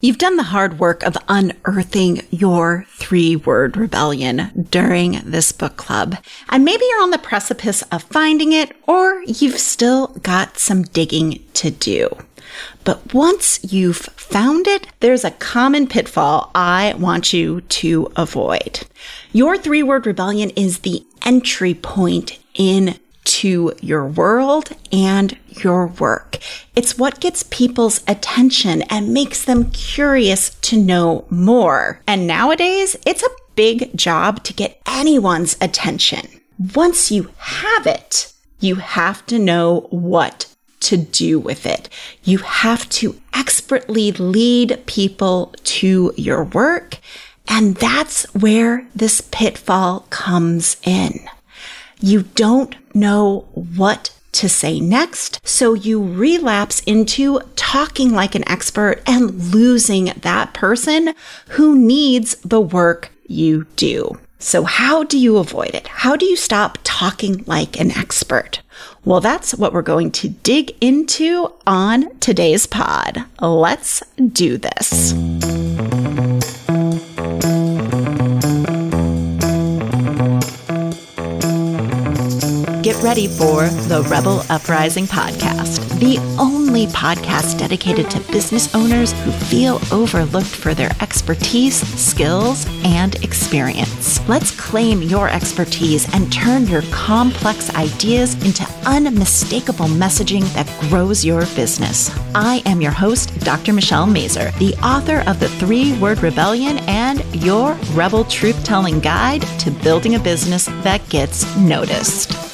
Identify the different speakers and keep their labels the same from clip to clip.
Speaker 1: You've done the hard work of unearthing your three word rebellion during this book club. And maybe you're on the precipice of finding it, or you've still got some digging to do. But once you've found it, there's a common pitfall I want you to avoid. Your three word rebellion is the entry point in to your world and your work. It's what gets people's attention and makes them curious to know more. And nowadays, it's a big job to get anyone's attention. Once you have it, you have to know what to do with it. You have to expertly lead people to your work. And that's where this pitfall comes in. You don't know what to say next. So you relapse into talking like an expert and losing that person who needs the work you do. So how do you avoid it? How do you stop talking like an expert? Well, that's what we're going to dig into on today's pod. Let's do this. Ready for the Rebel Uprising podcast, the only podcast dedicated to business owners who feel overlooked for their expertise, skills, and experience. Let's claim your expertise and turn your complex ideas into unmistakable messaging that grows your business. I am your host, Dr. Michelle Mazur, the author of The Three Word Rebellion and your Rebel Truth Telling Guide to Building a Business That Gets Noticed.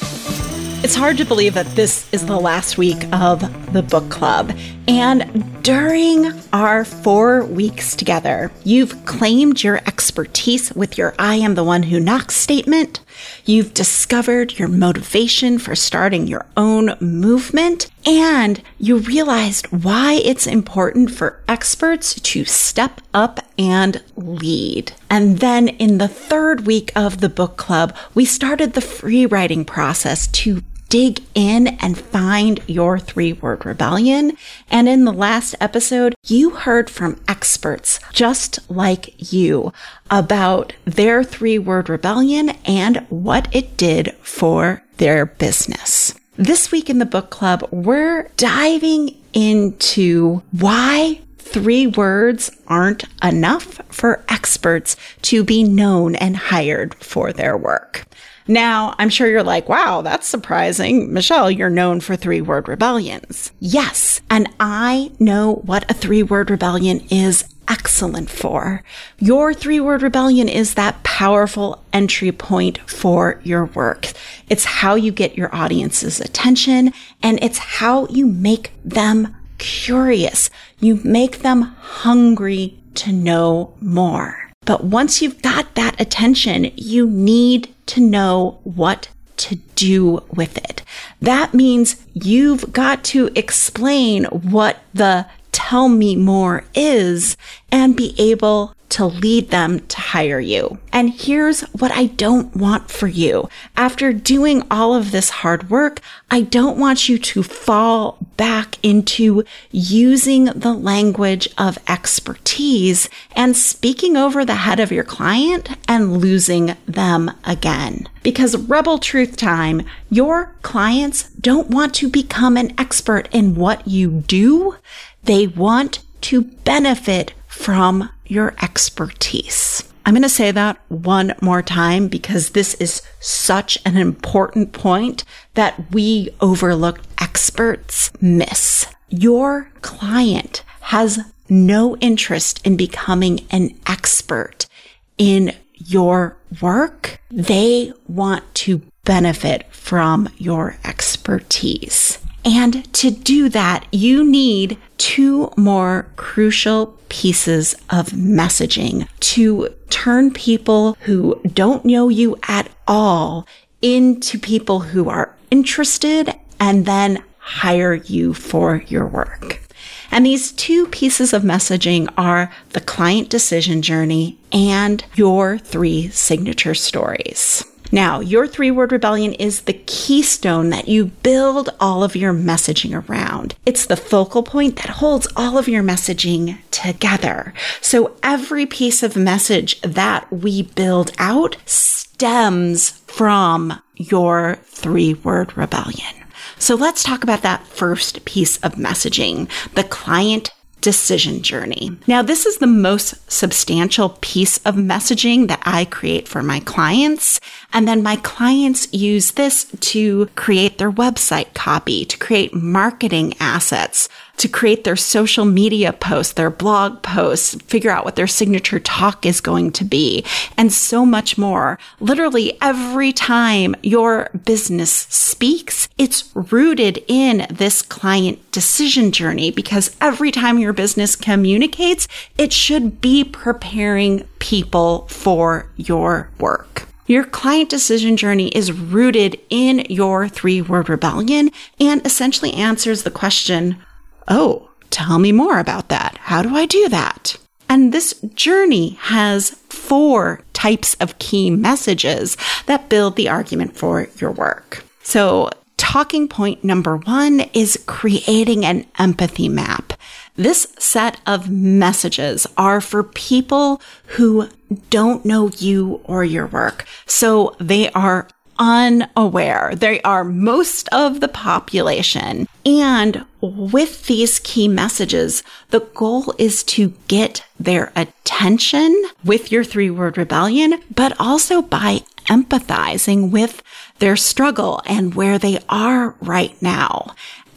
Speaker 1: It's hard to believe that this is the last week of the book club. And during our four weeks together, you've claimed your expertise with your I am the one who knocks statement. You've discovered your motivation for starting your own movement. And you realized why it's important for experts to step up and lead. And then in the third week of the book club, we started the free writing process to dig in and find your three word rebellion. And in the last episode, you heard from experts just like you about their three word rebellion and what it did for their business. This week in the book club, we're diving into why three words aren't enough for experts to be known and hired for their work. Now, I'm sure you're like, wow, that's surprising. Michelle, you're known for three word rebellions. Yes. And I know what a three word rebellion is excellent for. Your three word rebellion is that powerful entry point for your work. It's how you get your audience's attention and it's how you make them curious. You make them hungry to know more. But once you've got that attention, you need to know what to do with it. That means you've got to explain what the tell me more is and be able to lead them to hire you. And here's what I don't want for you. After doing all of this hard work, I don't want you to fall back into using the language of expertise and speaking over the head of your client and losing them again. Because rebel truth time, your clients don't want to become an expert in what you do. They want to benefit from your expertise. I'm going to say that one more time because this is such an important point that we overlooked experts miss. Your client has no interest in becoming an expert in your work. They want to benefit from your expertise. And to do that, you need two more crucial pieces of messaging to turn people who don't know you at all into people who are interested and then hire you for your work. And these two pieces of messaging are the client decision journey and your three signature stories. Now, your three word rebellion is the keystone that you build all of your messaging around. It's the focal point that holds all of your messaging together. So every piece of message that we build out stems from your three word rebellion. So let's talk about that first piece of messaging, the client decision journey. Now, this is the most substantial piece of messaging that I create for my clients. And then my clients use this to create their website copy, to create marketing assets, to create their social media posts, their blog posts, figure out what their signature talk is going to be, and so much more. Literally every time your business speaks, it's rooted in this client decision journey because every time your business communicates, it should be preparing people for your work. Your client decision journey is rooted in your three word rebellion and essentially answers the question, Oh, tell me more about that. How do I do that? And this journey has four types of key messages that build the argument for your work. So, talking point number one is creating an empathy map. This set of messages are for people who don't know you or your work. So they are unaware. They are most of the population. And with these key messages, the goal is to get their attention with your three word rebellion, but also by empathizing with their struggle and where they are right now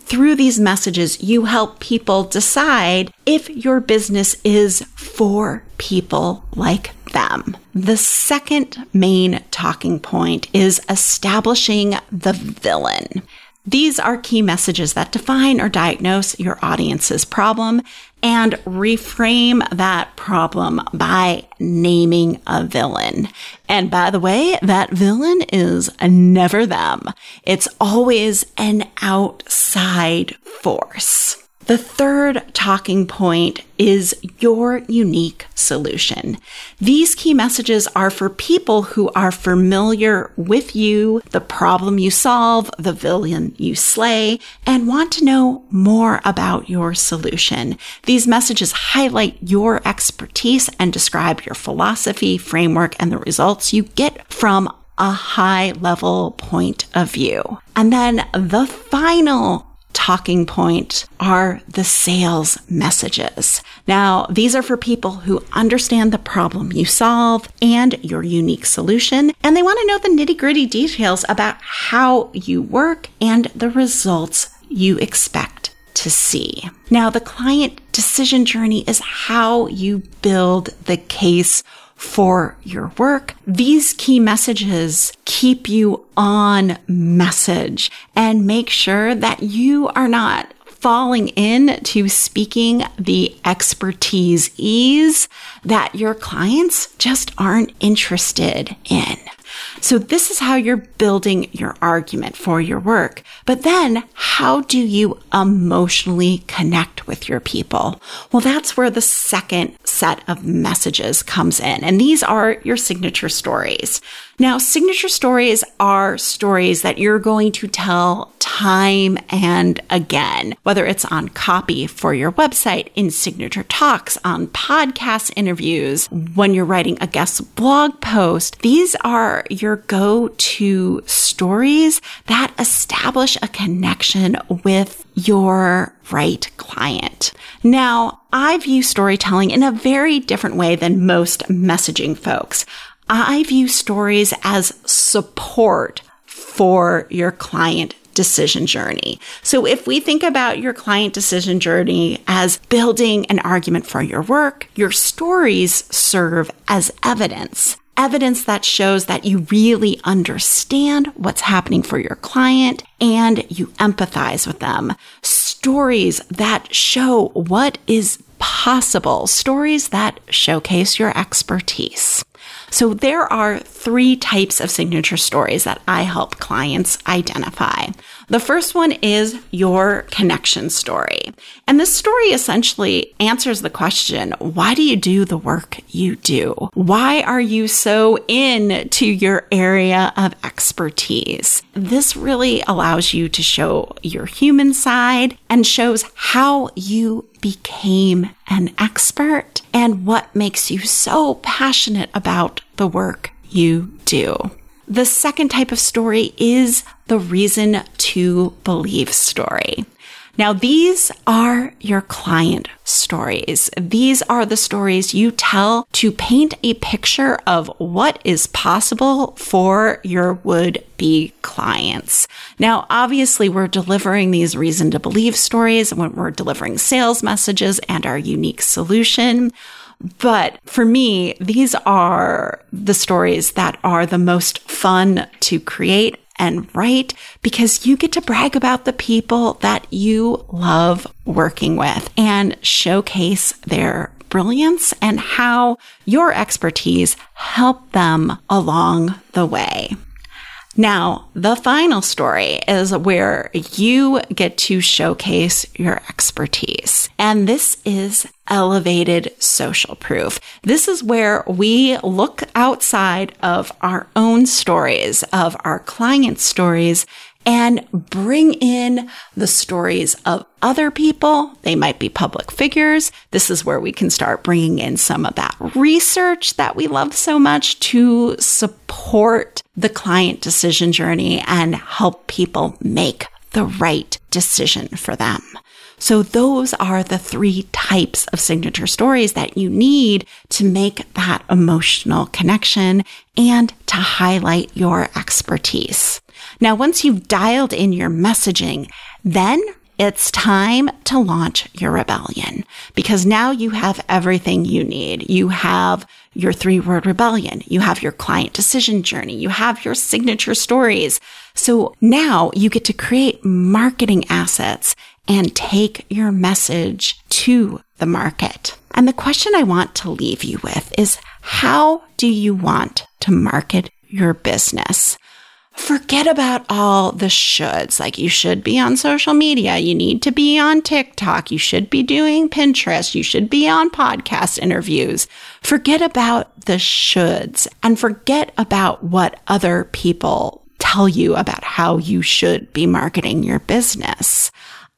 Speaker 1: through these messages, you help people decide if your business is for people like them. The second main talking point is establishing the villain. These are key messages that define or diagnose your audience's problem and reframe that problem by naming a villain. And by the way, that villain is never them. It's always an outside force. The third talking point is your unique solution. These key messages are for people who are familiar with you, the problem you solve, the villain you slay, and want to know more about your solution. These messages highlight your expertise and describe your philosophy, framework, and the results you get from a high level point of view. And then the final talking point are the sales messages. Now, these are for people who understand the problem you solve and your unique solution, and they want to know the nitty gritty details about how you work and the results you expect to see. Now, the client decision journey is how you build the case for your work. These key messages keep you on message and make sure that you are not falling in to speaking the expertise ease that your clients just aren't interested in. So this is how you're building your argument for your work. But then how do you emotionally connect with your people? Well, that's where the second set of messages comes in. And these are your signature stories. Now, signature stories are stories that you're going to tell time and again, whether it's on copy for your website, in signature talks, on podcast interviews, when you're writing a guest blog post. These are your go to stories that establish a connection with your right client. Now, I view storytelling in a very different way than most messaging folks. I view stories as support for your client decision journey. So if we think about your client decision journey as building an argument for your work, your stories serve as evidence. Evidence that shows that you really understand what's happening for your client and you empathize with them. Stories that show what is possible. Stories that showcase your expertise. So there are three types of signature stories that I help clients identify. The first one is your connection story. And this story essentially answers the question, why do you do the work you do? Why are you so in to your area of expertise? This really allows you to show your human side and shows how you became an expert and what makes you so passionate about the work you do. The second type of story is the reason to believe story. Now, these are your client stories. These are the stories you tell to paint a picture of what is possible for your would be clients. Now, obviously, we're delivering these reason to believe stories when we're delivering sales messages and our unique solution. But for me, these are the stories that are the most fun to create and write because you get to brag about the people that you love working with and showcase their brilliance and how your expertise helped them along the way. Now, the final story is where you get to showcase your expertise. And this is elevated social proof. This is where we look outside of our own stories, of our client stories, and bring in the stories of other people. They might be public figures. This is where we can start bringing in some of that research that we love so much to support the client decision journey and help people make the right decision for them. So those are the three types of signature stories that you need to make that emotional connection and to highlight your expertise. Now, once you've dialed in your messaging, then it's time to launch your rebellion because now you have everything you need. You have your three word rebellion. You have your client decision journey. You have your signature stories. So now you get to create marketing assets and take your message to the market. And the question I want to leave you with is how do you want to market your business? Forget about all the shoulds. Like you should be on social media. You need to be on TikTok. You should be doing Pinterest. You should be on podcast interviews. Forget about the shoulds and forget about what other people tell you about how you should be marketing your business.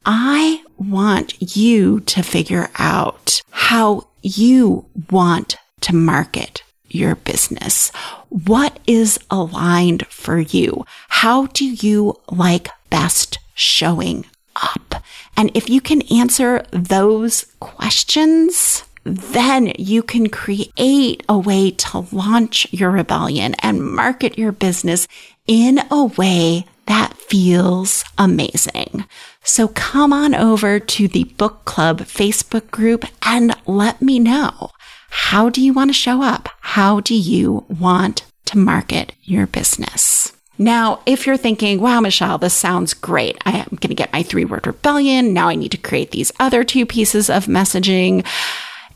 Speaker 1: I want you to figure out how you want to market your business. What is aligned for you? How do you like best showing up? And if you can answer those questions, then you can create a way to launch your rebellion and market your business in a way that feels amazing. So come on over to the book club Facebook group and let me know. How do you want to show up? How do you want to market your business? Now, if you're thinking, wow, Michelle, this sounds great. I am going to get my three word rebellion. Now I need to create these other two pieces of messaging.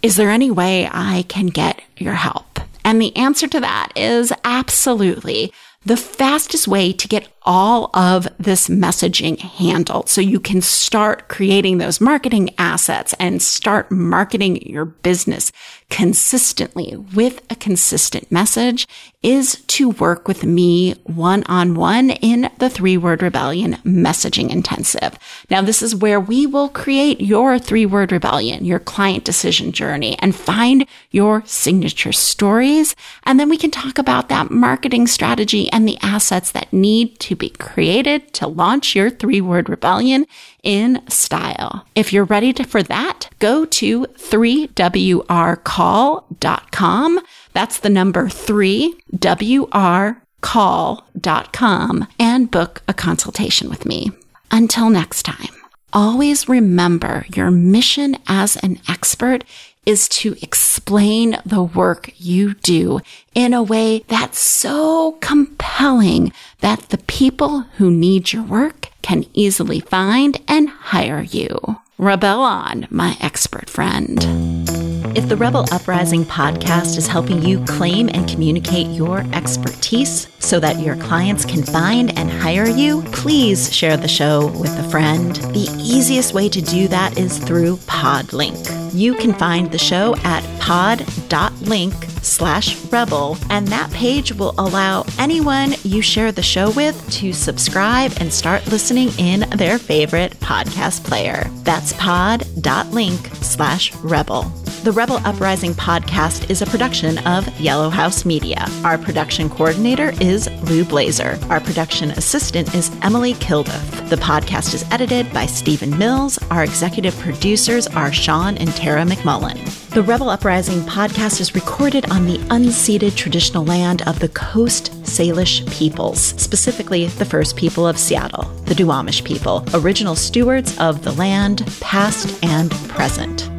Speaker 1: Is there any way I can get your help? And the answer to that is absolutely. The fastest way to get all of this messaging handled so you can start creating those marketing assets and start marketing your business consistently with a consistent message is to work with me one on one in the three word rebellion messaging intensive. Now, this is where we will create your three word rebellion, your client decision journey and find your signature stories. And then we can talk about that marketing strategy and the assets that need to be created to launch your three word rebellion in style. If you're ready to, for that, go to 3wrcall.com. That's the number 3wrcall.com and book a consultation with me. Until next time, always remember your mission as an expert is to explain the work you do in a way that's so compelling that the people who need your work can easily find and hire you. Rebel on, my expert friend. If the Rebel Uprising podcast is helping you claim and communicate your expertise so that your clients can find and hire you, please share the show with a friend. The easiest way to do that is through Podlink. You can find the show at pod.link slash rebel, and that page will allow anyone you share the show with to subscribe and start listening in their favorite podcast player. That's pod.link slash rebel. The Rebel Uprising podcast is a production of Yellow House Media. Our production coordinator is Lou Blaser. Our production assistant is Emily Kilduff. The podcast is edited by Stephen Mills. Our executive producers are Sean and Tara McMullen. The Rebel Uprising podcast is recorded on the unceded traditional land of the Coast Salish peoples, specifically the First People of Seattle, the Duwamish people, original stewards of the land, past and present.